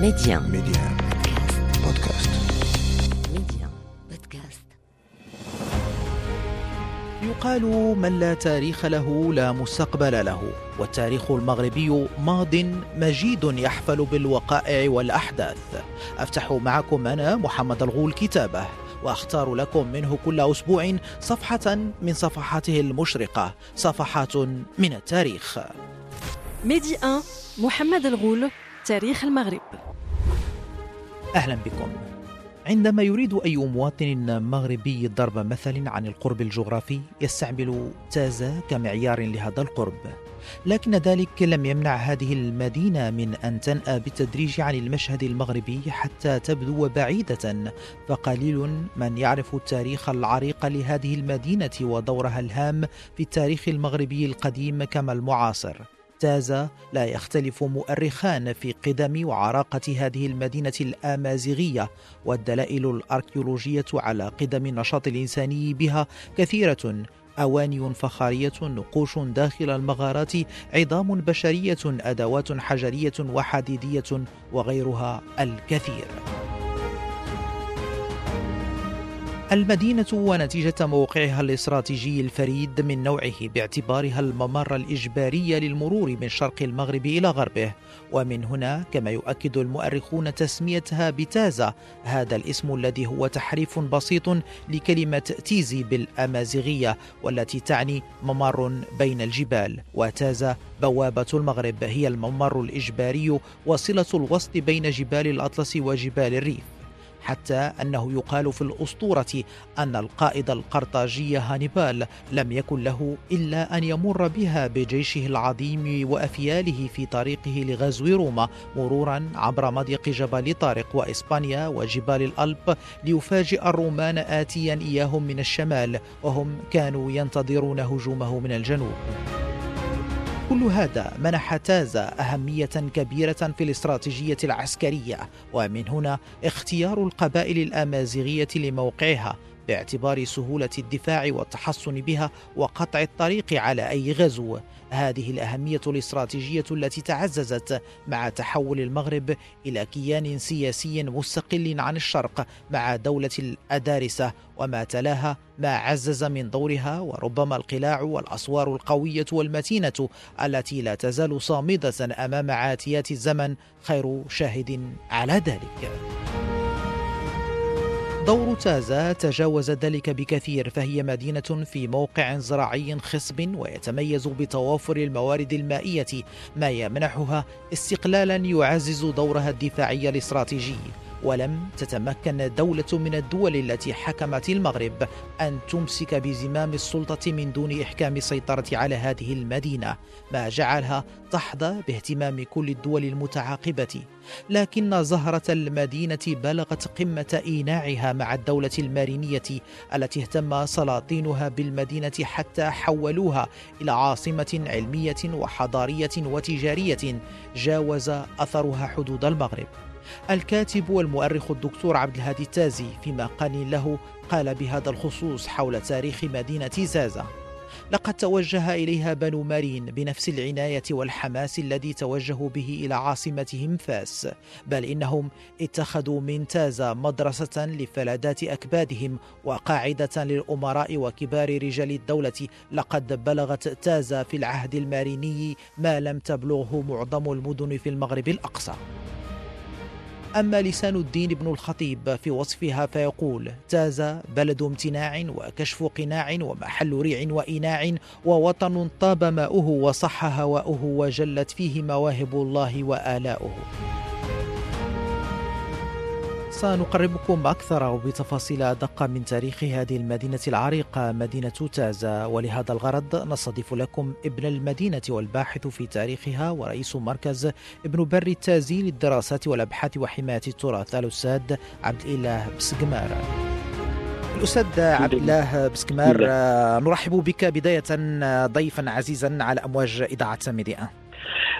Média. Média. Podcast. Média. Podcast. يقال من لا تاريخ له لا مستقبل له والتاريخ المغربي ماض مجيد يحفل بالوقائع والأحداث أفتح معكم أنا محمد الغول كتابه وأختار لكم منه كل أسبوع صفحة من صفحاته المشرقة صفحات من التاريخ ميدي 1 محمد الغول تاريخ المغرب أهلا بكم. عندما يريد أي مواطن مغربي ضرب مثل عن القرب الجغرافي يستعمل تازا كمعيار لهذا القرب. لكن ذلك لم يمنع هذه المدينة من أن تنأى بالتدريج عن المشهد المغربي حتى تبدو بعيدة. فقليل من يعرف التاريخ العريق لهذه المدينة ودورها الهام في التاريخ المغربي القديم كما المعاصر. تازا لا يختلف مؤرخان في قدم وعراقة هذه المدينة الآمازيغية والدلائل الأركيولوجية على قدم النشاط الإنساني بها كثيرة. أواني فخارية نقوش داخل المغارات عظام بشرية أدوات حجرية وحديدية وغيرها الكثير. المدينة ونتيجة موقعها الاستراتيجي الفريد من نوعه باعتبارها الممر الإجباري للمرور من شرق المغرب إلى غربه. ومن هنا كما يؤكد المؤرخون تسميتها بتازا هذا الاسم الذي هو تحريف بسيط لكلمة تيزي بالأمازيغية والتي تعني ممر بين الجبال. وتازا بوابة المغرب هي الممر الإجباري وصلة الوسط بين جبال الأطلس وجبال الريف. حتى أنه يقال في الأسطورة أن القائد القرطاجي هانيبال لم يكن له إلا أن يمر بها بجيشه العظيم وأفياله في طريقه لغزو روما مرورا عبر مضيق جبل طارق وإسبانيا وجبال الألب ليفاجئ الرومان آتيا إياهم من الشمال وهم كانوا ينتظرون هجومه من الجنوب. كل هذا منح تازا أهمية كبيرة في الاستراتيجية العسكرية ومن هنا اختيار القبائل الأمازيغية لموقعها باعتبار سهولة الدفاع والتحصن بها وقطع الطريق على أي غزو هذه الأهمية الاستراتيجية التي تعززت مع تحول المغرب إلى كيان سياسي مستقل عن الشرق مع دولة الأدارسة وما تلاها ما عزز من دورها وربما القلاع والأسوار القوية والمتينة التي لا تزال صامدة أمام عاتيات الزمن خير شاهد على ذلك. دور تازا تجاوز ذلك بكثير فهي مدينة في موقع زراعي خصب ويتميز بتوافر الموارد المائية ما يمنحها استقلالا يعزز دورها الدفاعي الاستراتيجي. ولم تتمكن دولة من الدول التي حكمت المغرب أن تمسك بزمام السلطة من دون إحكام السيطرة على هذه المدينة ما جعلها تحظى باهتمام كل الدول المتعاقبة. لكن زهرة المدينة بلغت قمة إيناعها مع الدولة المارينية التي اهتم سلاطينها بالمدينة حتى حولوها إلى عاصمة علمية وحضارية وتجارية جاوز أثرها حدود المغرب. الكاتب والمؤرخ الدكتور عبد الهادي التازي في مقال له قال بهذا الخصوص حول تاريخ مدينة زازا. لقد توجه إليها بنو مارين بنفس العناية والحماس الذي توجهوا به إلى عاصمتهم فاس بل إنهم اتخذوا من تازا مدرسة لفلذات أكبادهم وقاعدة للأمراء وكبار رجال الدولة. لقد بلغت تازا في العهد الماريني ما لم تبلغه معظم المدن في المغرب الأقصى. أما لسان الدين ابن الخطيب في وصفها فيقول تازا بلد امتناع وكشف قناع ومحل ريع وإناع ووطن طاب ماؤه وصح هواؤه وجلت فيه مواهب الله وآلاؤه. سنقربكم أكثر وبتفاصيل أدق من تاريخ هذه المدينة العريقة مدينة تازا ولهذا الغرض نستضيف لكم ابن المدينة والباحث في تاريخها ورئيس مركز ابن بر التازي للدراسات والأبحاث وحماية التراث الأستاذ عبد الإله بسقمار الأستاذ عبد الله بسكمار نرحب بك بداية ضيفا عزيزا على أمواج إذاعة ميديا.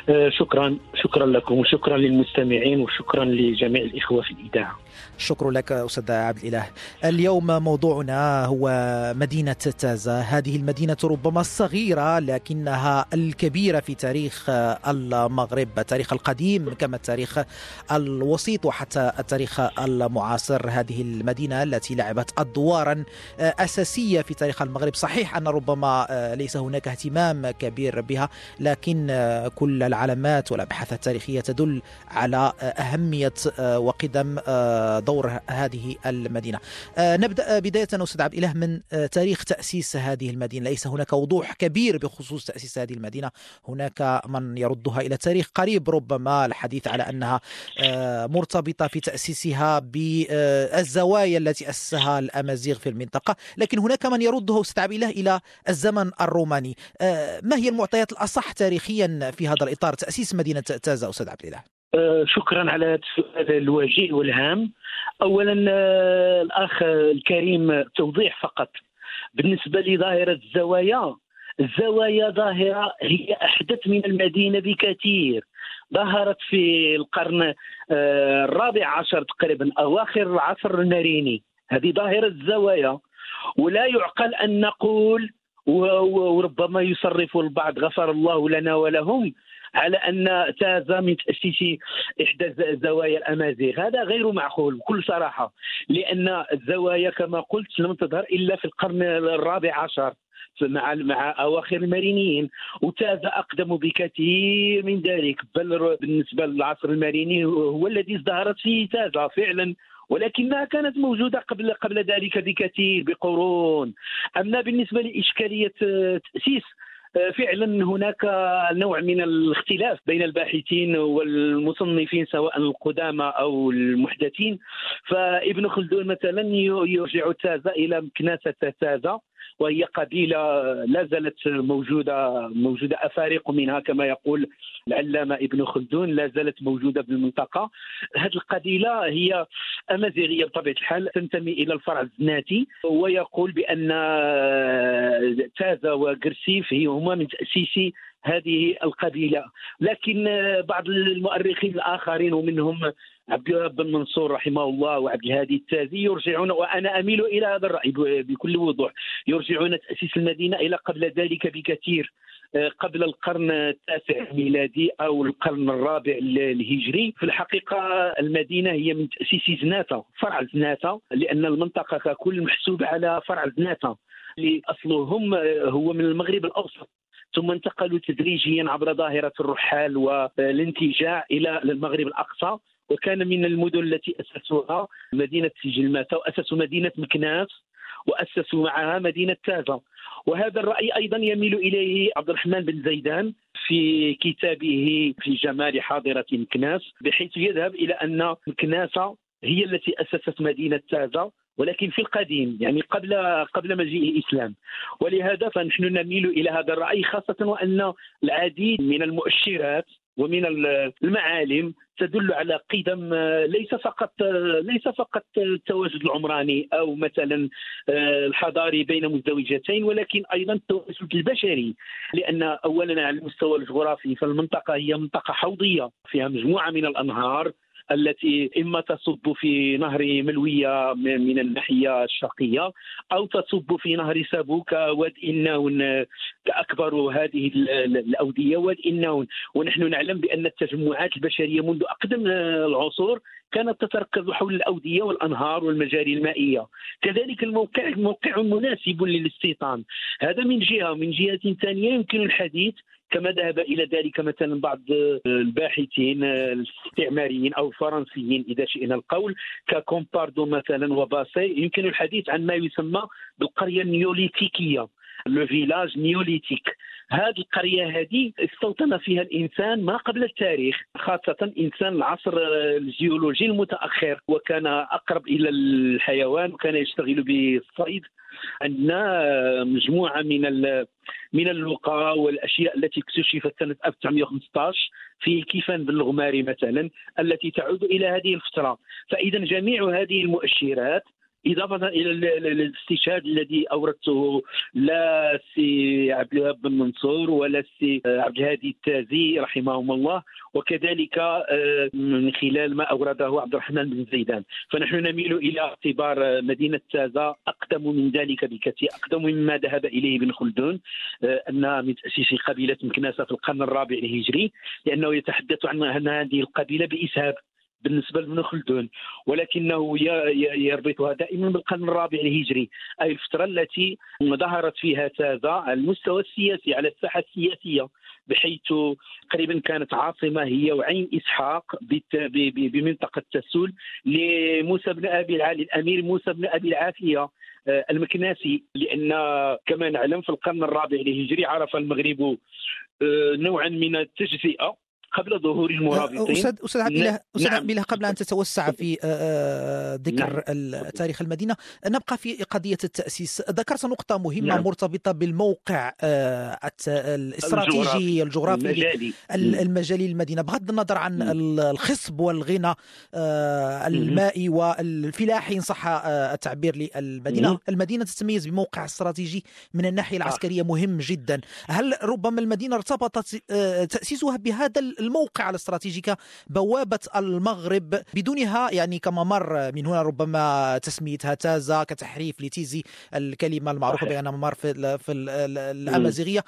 آه، شكرا. شكرا لكم وشكرا للمستمعين وشكرا لجميع الإخوة في الإذاعة. شكرا لك أستاذ عبد الإله. اليوم موضوعنا هو مدينة تازا هذه المدينة ربما الصغيره لكنها الكبيرة في تاريخ المغرب التاريخ القديم كما التاريخ الوسيط وحتى التاريخ المعاصر. هذه المدينة التي لعبت أدوارا أساسية في تاريخ المغرب. صحيح أن ربما ليس هناك اهتمام كبير بها لكن كل العلامات والأبحاث التاريخية تدل على أهمية وقدم دور هذه المدينة. نبدأ بداية أستاذ عبد الإله من تاريخ تأسيس هذه المدينة، ليس هناك وضوح كبير بخصوص تأسيس هذه المدينة، هناك من يردها إلى تاريخ قريب ربما الحديث على أنها مرتبطة في تأسيسها بالزوايا التي أسسها الأمازيغ في المنطقة، لكن هناك من يردها أستاذ عبد الإله إلى الزمن الروماني. ما هي المعطيات الأصح تاريخيا في هذا الإطار تأسيس مدينة تازا أستاذ عبد الإله؟ أه شكرا على هذا الوجيه والهام. اولا أه الأخ الكريم توضيح فقط. بالنسبة لظاهرة الزوايا الزوايا ظاهرة هي أحدث من المدينة بكثير. ظهرت في القرن أه الرابع عشر تقريبا أواخر العصر الماريني. هذه ظاهرة الزوايا. ولا يعقل أن نقول وربما يصرف البعض غفر الله لنا ولهم على أن تازا من تأسيس إحدى زوايا الأمازيغ. هذا غير معقول بكل صراحة لأن الزوايا كما قلت لم تظهر إلا في القرن الرابع عشر مع مع أواخر المارينيين وتازا أقدم بكثير من ذلك. بل بالنسبة للعصر الماريني هو الذي ازدهرت فيه تازا فعلا ولكنها كانت موجودة قبل قبل ذلك بكثير بقرون. أما بالنسبة لإشكالية تأسيس فعلا هناك نوع من الاختلاف بين الباحثين والمصنفين سواء القدامى أو المحدثين. فابن خلدون مثلا يرجع تازا إلى كناسه تازا وهي قبيلة لا زالت موجودة موجودة افارق منها كما يقول العلامة ابن خلدون لا زالت موجودة بالمنطقة هذه القبيلة هي أمازيغية بطبيعة الحال تنتمي إلى الفرع الزناتي ويقول بأن تازا وقرسيف هما من تأسيس هذه القبيلة. لكن بعض المؤرخين الآخرين ومنهم عبد الوهاب بن منصور رحمه الله وعبد الهادي التازي يرجعون وأنا أميل إلى هذا الرأي بكل وضوح. يرجعون تأسيس المدينة إلى قبل ذلك بكثير قبل القرن التاسع الميلادي أو القرن الرابع الهجري. في الحقيقة المدينة هي من تأسيس زناتة فرع زناتة لأن المنطقة ككل محسوبه على فرع زناتة. اللي اصلهم هو من المغرب الأوسط. ثم انتقلوا تدريجيا عبر ظاهرة الرحال والانتجاع إلى المغرب الأقصى. وكان من المدن التي أسسوها مدينة سجلماتا وأسسوا مدينة مكناس وأسسوا معها مدينة تازا وهذا الرأي أيضا يميل إليه عبد الرحمن بن زيدان في كتابه في جمال حاضرة مكناس بحيث يذهب إلى أن مكناسه هي التي أسست مدينة تازا ولكن في القديم يعني قبل قبل مجيء الإسلام. ولهذا فنحن نميل إلى هذا الرأي خاصة وأن العديد من المؤشرات ومن المعالم تدل على قدم ليس فقط ليس فقط التواجد العمراني أو مثلا الحضاري بين مزدوجتين ولكن أيضا التواجد البشري لأن اولا على المستوى الجغرافي فالمنطقة هي منطقة حوضية فيها مجموعة من الأنهار التي إما تصب في نهر ملوية من الناحية الشرقية أو تصب في نهر سابوك وادي النون كاكبر هذه الأودية وادي النون ونحن نعلم بأن التجمعات البشرية منذ أقدم العصور كانت تتركز حول الأودية والأنهار والمجاري المائية. كذلك الموقع موقع مناسب للاستيطان. هذا من جهة. من جهة ثانية يمكن الحديث كما ذهب إلى ذلك مثلا بعض الباحثين الاستعماريين أو الفرنسيين إذا شئنا القول ككومباردو مثلا وباسي يمكن الحديث عن ما يسمى بالقرية النيوليتيكية. le village néolithique هذه القرية هذه استوطن فيها الإنسان ما قبل التاريخ خاصة إنسان العصر الجيولوجي المتأخر. وكان أقرب إلى الحيوان وكان يشتغل بالصيد. عندنا مجموعة من من اللقى والأشياء التي اكتشفت سنة 1915 في كيفان بالغماري مثلا التي تعود إلى هذه الفترة. فاذا جميع هذه المؤشرات إضافة إلى الاستشهاد الذي أوردته لا السي عبد الوهاب بن منصور ولا السي عبد الهادي التازي رحمهم الله وكذلك آه، من خلال ما أورده عبد الرحمن بن زيدان. فنحن نميل إلى اعتبار مدينة تازا أقدم من ذلك بكثير أقدم مما ذهب إليه ابن خلدون آه، أنها من تأسيس قبيلة مكناسة في القرن الرابع الهجري لأنه يتحدث عن هذه القبيلة بإسهاب. بالنسبة لابن خلدون. ولكنه يربطها دائما بالقرن الرابع الهجري. أي الفترة التي ظهرت فيها تازا على المستوى السياسي على الساحة السياسية بحيث تقريبا كانت عاصمة هي وعين إسحاق بمنطقة تسول لموسى بن أبي العالي الأمير موسى بن أبي العافية آه، المكناسي. لأن كما نعلم في القرن الرابع الهجري عرف المغرب آه، نوعا من التجزئة قبل ظهور المرابطين أستاذ أستاذ عبد الله أستاذ عبد الله قبل أن تتوسع في آه، آه، ذكر نعم. تاريخ المدينة نبقى في قضية التأسيس. ذكرت نقطة مهمة نعم. مرتبطة بالموقع آه، الاستراتيجي الجغرافي. المجالي, المجالي للمدينة. بغض النظر عن الخصب والغنى المائي والفلاحي إن صح التعبير للمدينة. المدينة تتميز بموقع استراتيجي من الناحية العسكرية مهم جدا. هل ربما المدينة ارتبطت تأسيسها بهذا الموقع الاستراتيجي كبوابة المغرب بدونها يعني كما مر من هنا ربما تسميتها تازا كتحريف لتيزي الكلمة المعروفة بأنها ممر في, في الأمازيغية.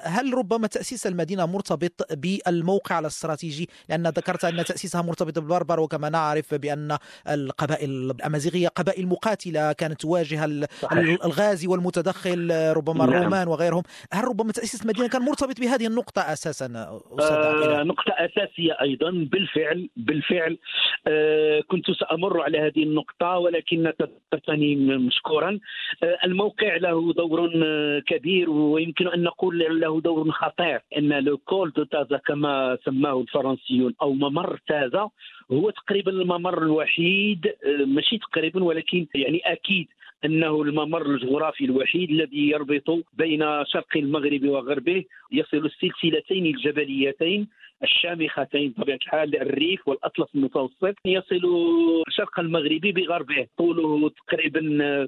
هل ربما تأسيس المدينة مرتبط بالموقع الاستراتيجي؟ لأن ذكرت أن تأسيسها مرتبط بالبربر وكما نعرف بأن القبائل الأمازيغية قبائل مقاتلة كانت تواجه الغازي والمتدخل ربما نعم. الرومان وغيرهم. هل ربما تأسيس المدينة كان مرتبط بهذه النقطة أساسا أستاذ نقطة أساسية أيضا. بالفعل بالفعل آه كنت سأمر على هذه النقطة ولكن تذكرتني مشكورا. آه الموقع له دور آه، كبير ويمكن أن نقول له دور خطير أن لو كول دو تازا كما سماه الفرنسيون أو ممر تازا هو تقريبا الممر الوحيد ماشي تقريبا ولكن يعني أكيد أنه الممر الجغرافي الوحيد الذي يربط بين شرق المغرب وغربه يصل السلسلتين الجبليتين الشامختين بطبيعة الحال الريف والأطلس المتوسط. يصل شرق المغرب بغربه. طوله تقريبا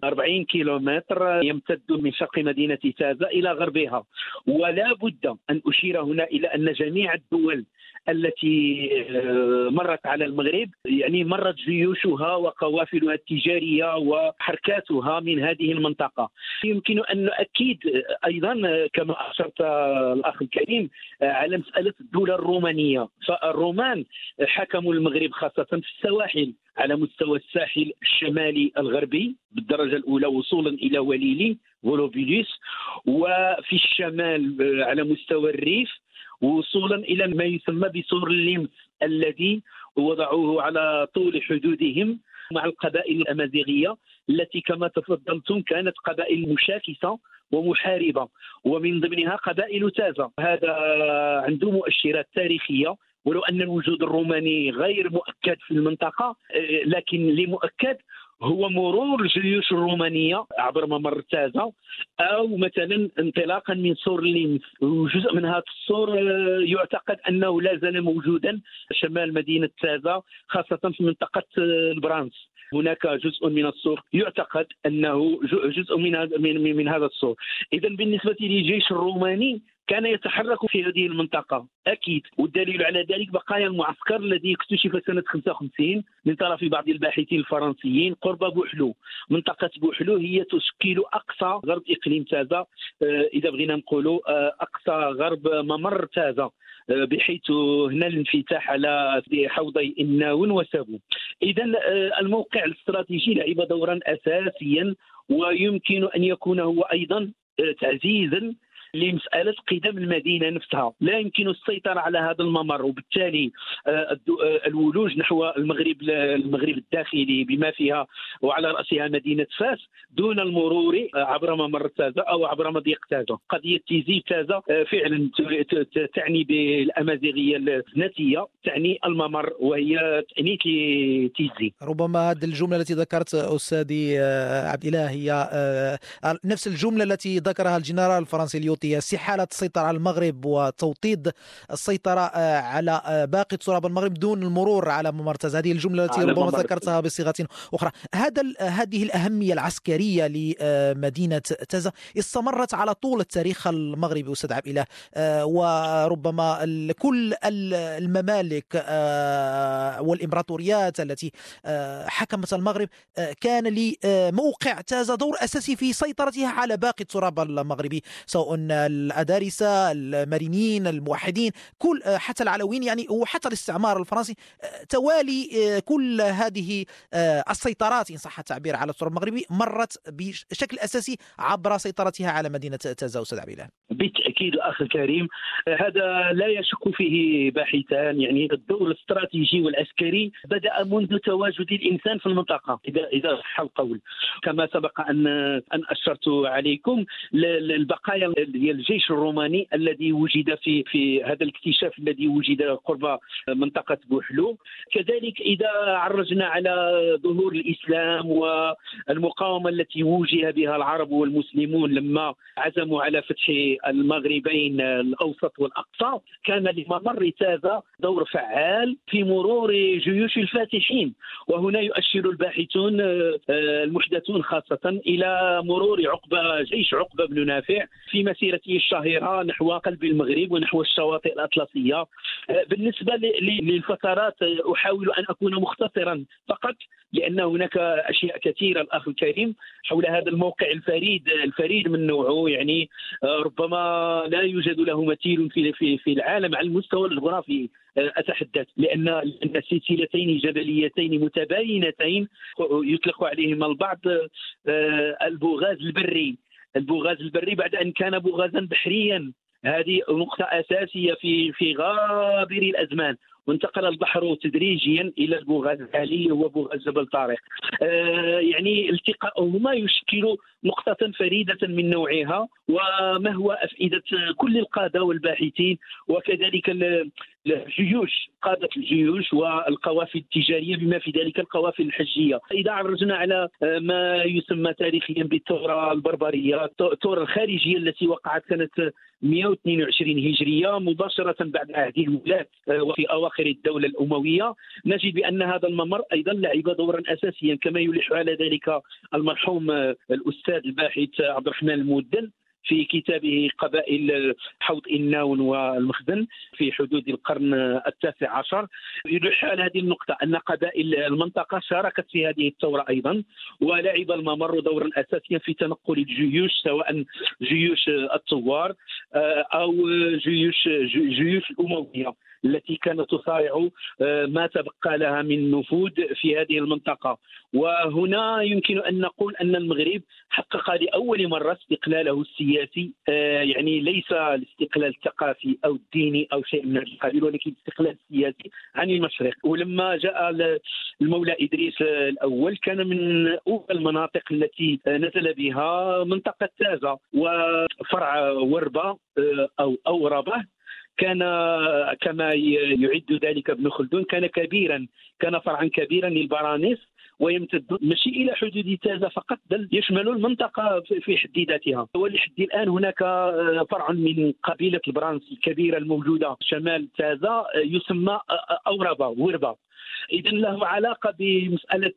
40 كيلومتر. يمتد من شرق مدينة تازا إلى غربها. ولا بد أن أشير هنا إلى أن جميع الدول التي آه، مرت على المغرب. يعني مرت جيوشها وقوافلها التجارية وحركاتها من هذه المنطقة. يمكن أن نؤكد أيضا كما أشرت الأخ الكريم على مسألة الدولة الرومانية. فالرومان حكموا المغرب خاصة في السواحل على مستوى الساحل الشمالي الغربي بالدرجة الأولى وصولا إلى وليلي وفي الشمال على مستوى الريف وصولا إلى ما يسمى بسور اللمس الذي وضعوه على طول حدودهم مع القبائل الأمازيغية التي كما تفضلتم كانت قبائل مشاكسة ومحاربة. ومن ضمنها قبائل تازا هذا عنده مؤشرات تاريخية. ولو أن الوجود الروماني غير مؤكد في المنطقة لكن لمؤكد هو مرور الجيوش الرومانيه عبر ممر تازا أو مثلا انطلاقا من سور ليمس وجزء من هذا السور آه، يعتقد أنه لا زال موجودا شمال مدينة تازا خاصة في منطقة آه، البرانس. هناك جزء من السور يعتقد أنه جزء من من, من هذا السور. اذا بالنسبة للجيش الروماني كان يتحرك في هذه المنطقة. أكيد. والدليل على ذلك بقايا المعسكر الذي اكتشف سنة 55 من طرف بعض الباحثين الفرنسيين قرب بوحلو. منطقة بوحلو هي تشكل أقصى غرب إقليم تازا آه، إذا بغينا نقولوا آه، أقصى غرب ممر تازا آه، بحيث هنا الانفتاح على حوضي الناون وسابو. اذا الموقع الاستراتيجي لعب دورا أساسيا ويمكن أن يكون هو أيضا تعزيزا لمساله قدم المدينة نفسها. لا يمكن السيطرة على هذا الممر وبالتالي آه، آه، الولوج نحو المغرب المغرب الداخلي بما فيها وعلى رأسها مدينة فاس دون المرور آه، عبر ممر تازا أو عبر مضيق تازا قضية تيزي تازا فعلا تعني بالأمازيغية الذات هي تعني الممر وهي تعني تيزي. ربما هذه الجملة التي ذكرت أستاذي عبد الاله هي نفس الجملة التي ذكرها الجنرال الفرنسي ليوتي الحوثية استحالة السيطرة على المغرب وتوطيد السيطرة آه، على آه، باقي تراب المغرب دون المرور على ممر تازا هذه الجملة التي ربما ذكرتها بصيغة أخرى. هذا هذه الأهمية العسكرية لمدينة تازا استمرت على طول التاريخ المغربي أستاذ عبد الإله. وربما كل الممالك والإمبراطوريات التي حكمت المغرب كان لموقع تازا دور أساسي في سيطرتها على باقي التراب المغربي سواء الأدارسة المارينيين الموحدين كل حتى العلويين يعني وحتى الاستعمار الفرنسي توالي كل هذه السيطرات إن صح التعبير على التراب المغربي مرت بشكل أساسي عبر سيطرتها على مدينة تازا أستاذ عبيلة بالتأكيد أخ الكريم هذا لا يشك فيه باحثان يعني الدور الاستراتيجي والعسكري بدأ منذ تواجد الإنسان في المنطقة إذا إذا صح القول كما سبق أن أن أشرت عليكم البقايا ديال الجيش الروماني الذي وجد في في هذا الاكتشاف الذي وجد قرب منطقة بوحلو. كذلك إذا عرجنا على ظهور الإسلام والمقاومة التي وجه بها العرب والمسلمون لما عزموا على فتح المغربين الأوسط والأقصى كان لممر تازا دور فعال في مرور جيوش الفاتحين. وهنا يؤشر الباحثون آه، المحدثون خاصة إلى مرور عقبة جيش عقبة بن نافع في مسيرته الشهيرة نحو قلب المغرب ونحو الشواطئ الأطلسية. آه، بالنسبة للفترات آه، أحاول أن أكون مختصرا فقط لأن هناك أشياء كثيرة الأخ الكريم حول هذا الموقع الفريد الفريد من نوعه يعني ربما لا يوجد له مثيل في في العالم على المستوى الجغرافي أتحدث لأن لأن سلسلتين جبليتين متباينتين يطلق عليهما البعض آه، البوغاز البري. البوغاز البري بعد أن كان بوغازا بحريا. هذه نقطة أساسية في في غابر الأزمان. وانتقل البحر تدريجيا إلى البوغاز الحالي هو بوغاز جبل طارق آه يعني التقاؤهما يشكل نقطة فريدة من نوعها وما هو أفئدة كل القادة والباحثين وكذلك الجيوش قادة الجيوش والقوافل التجارية بما في ذلك القوافل الحجية. إذا عرجنا على ما يسمى تاريخيا بالثورة البربرية الثورة الخارجية التي وقعت سنة 122 هجرية مباشرة بعد عهد الولاة وفي أواخر الدولة الأموية. نجد بأن هذا الممر أيضا لعب دورا أساسيا كما يلح على ذلك المرحوم الأستاذ الباحث عبد الرحمن المودن في كتابه قبائل حوض الناون والمخزن في حدود القرن التاسع عشر. يلح على هذه النقطة أن قبائل المنطقة شاركت في هذه الثورة أيضا ولعب الممر دورا أساسيا في تنقل الجيوش سواء جيوش الثوار أو جيوش جيوش الأموية. التي كانت تصارع آه، ما تبقى لها من نفوذ في هذه المنطقة. وهنا يمكن أن نقول أن المغرب حقق لأول مرة استقلاله السياسي آه، يعني ليس الاستقلال الثقافي أو الديني أو شيء من هذا القبيل ولكن الاستقلال السياسي عن المشرق. ولما جاء المولى إدريس الأول كان من اولى المناطق التي نزل بها منطقة تازا وفرع وربة آه، أو أوربة. كان كما يعد ذلك ابن خلدون كان كبيرا كان فرعا كبيرا للبرانيس ويمتد ماشي إلى حدود تازا فقط بل يشمل المنطقة في حد ذاتها. ولحد الآن هناك فرع من قبيلة البرانس الكبيرة الموجودة شمال تازا يسمى اوربا وربا اذا له علاقة بمسألة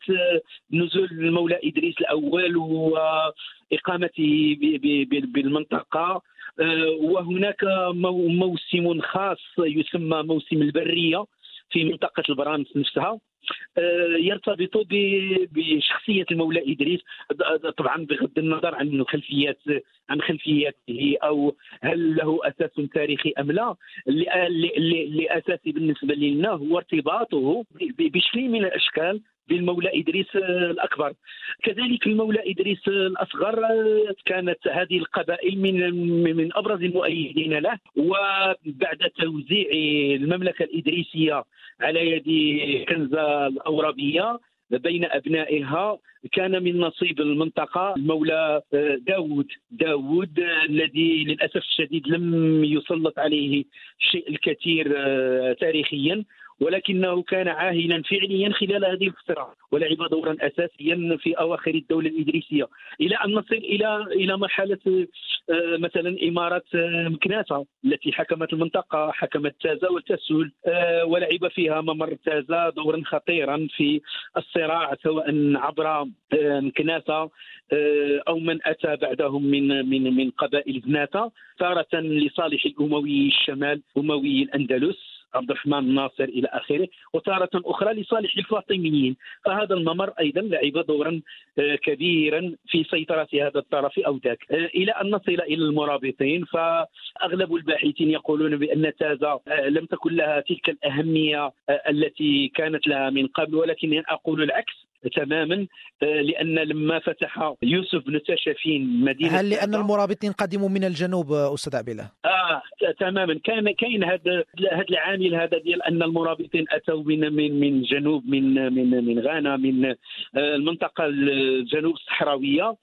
نزول المولى إدريس الأول وإقامته بالمنطقة. آه، وهناك موسم خاص يسمى موسم البرية في منطقة البرامس نفسها. آه، يرتبط بشخصية المولى إدريس. طبعا بغض النظر عن خلفيات عن خلفياته أو هل له أساس تاريخي أم لا. اللي اساسي بالنسبة لنا هو ارتباطه بشكل من الأشكال بالمولى إدريس الأكبر. كذلك المولى إدريس الأصغر كانت هذه القبائل من من أبرز المؤيدين له. وبعد توزيع المملكة الإدريسية على يد كنزه الأورابية بين أبنائها كان من نصيب المنطقة المولى داود. داود الذي للأسف الشديد لم يسلط عليه الشيء الكثير تاريخيا. ولكنه كان عاهلا فعليا خلال هذه الفترة ولعب دورا أساسيا في أواخر الدولة الإدريسية. إلى أن نصل إلى إلى مرحلة آه، مثلا اماره آه، مكناسه التي حكمت المنطقة حكمت وتسول آه، ولعب فيها ممر تازا دورا خطيرا في الصراع سواء عبر مكناسه أو من أتى بعدهم من من من قبائل زناته تارة لصالح الأموي الشمال أموي الأندلس. عبد الرحمن الناصر إلى آخره وتارة أخرى لصالح الفاطميين. فهذا الممر أيضا لعب دورا آه، كبيرا في سيطرة هذا الطرف أو ذاك. آه، إلى أن نصل إلى المرابطين فأغلب الباحثين يقولون بأن تازا آه، لم تكن لها تلك الأهمية التي كانت لها من قبل ولكن أقول العكس. تماما لأن لما فتح يوسف بن تاشفين مدينة هل لأن المرابطين قدموا من الجنوب أستاذ عبيله؟ آه تماما. كان كاين هذا هذا العامل هذا ديال أن المرابطين أتوا من من من جنوب من من من غانا من آه، المنطقة الجنوب الصحراوية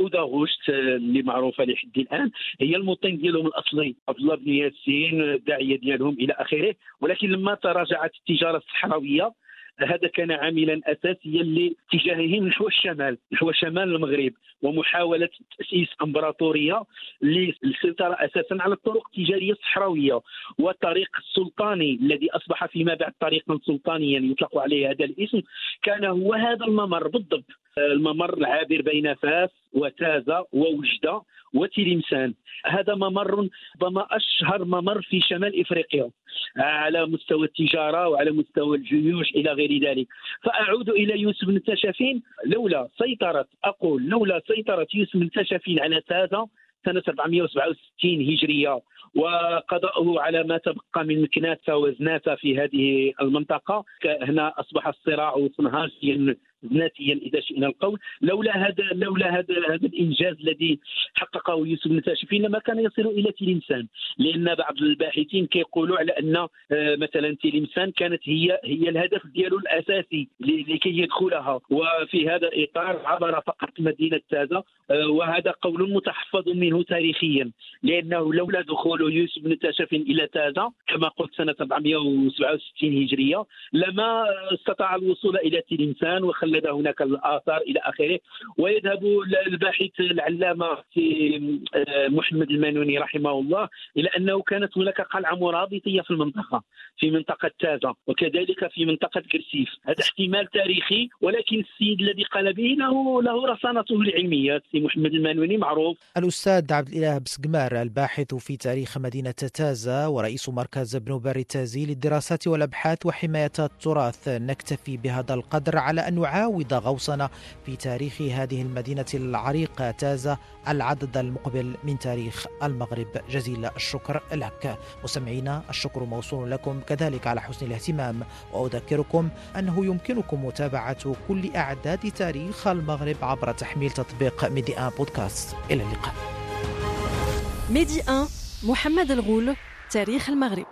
اوداغوشت اللي معروفة لحد الآن. هي الموطن ديالهم الأصلي عبد الله بن ياسين الداعيه ديالهم إلى آخره. ولكن لما تراجعت التجارة الصحراوية هذا كان عاملا اساسيا لاتجاههم نحو الشمال نحو شمال المغرب ومحاولة تأسيس إمبراطورية للسيطره أساسا على الطرق التجارية الصحراوية والطريق السلطاني الذي أصبح فيما بعد طريقا سلطانيا يطلق عليه هذا الاسم كان هو هذا الممر بالضبط. الممر العابر بين فاس وتازا ووجده وتلمسان. هذا ممر ربما أشهر ممر في شمال إفريقيا على مستوى التجارة وعلى مستوى الجيوش إلى غير ذلك. فأعود إلى يوسف بن تشافين لولا سيطرة أقول لولا سيطرة يوسف بن تشافين على تازا سنة 467 هجرية وقضاؤه على ما تبقى من مكناسه وزناسه في هذه المنطقة. هنا أصبح الصراع صنهاجيا ذاتيا إذا شئنا القول. لولا هذا لولا هذا هذا الإنجاز الذي حققه يوسف بن تاشفين لما كان يصل إلى تلمسان. لأن بعض الباحثين كيقولوا على أن آه، مثلا تلمسان كانت هي هي الهدف ديالو الأساسي لكي يدخلها. وفي هذا الاطار عبر فقط مدينة تازا آه، وهذا قول متحفظ منه تاريخيا. لأنه لولا دخول يوسف بن تاشفين إلى تازا كما قلت سنة 467 هجرية لما استطاع الوصول إلى تلمسان وخلى لدى هناك الآثار إلى آخره. ويذهب الباحث العلامة آه، محمد المانوني رحمه الله إلى أنه كانت هناك قلعة مرابطية في المنطقة في منطقة تازا وكذلك في منطقة كرسيف. هذا احتمال تاريخي ولكن السيد الذي قال به له له رصانته العلمية في محمد المانوني معروف. الأستاذ عبد الإله بسقمار الباحث في تاريخ مدينة تازا ورئيس مركز ابن التازي للدراسات والأبحاث وحماية التراث. نكتفي بهذا القدر على أن نعاود يعاود غوصنا في تاريخ هذه المدينة العريقة تازة العدد المقبل من تاريخ المغرب. جزيل الشكر لك. مستمعينا الشكر موصول لكم كذلك على حسن الاهتمام. وأذكركم أنه يمكنكم متابعة كل أعداد تاريخ المغرب عبر تحميل تطبيق ميدي آن بودكاست. إلى اللقاء. ميدي آن محمد الغول تاريخ المغرب.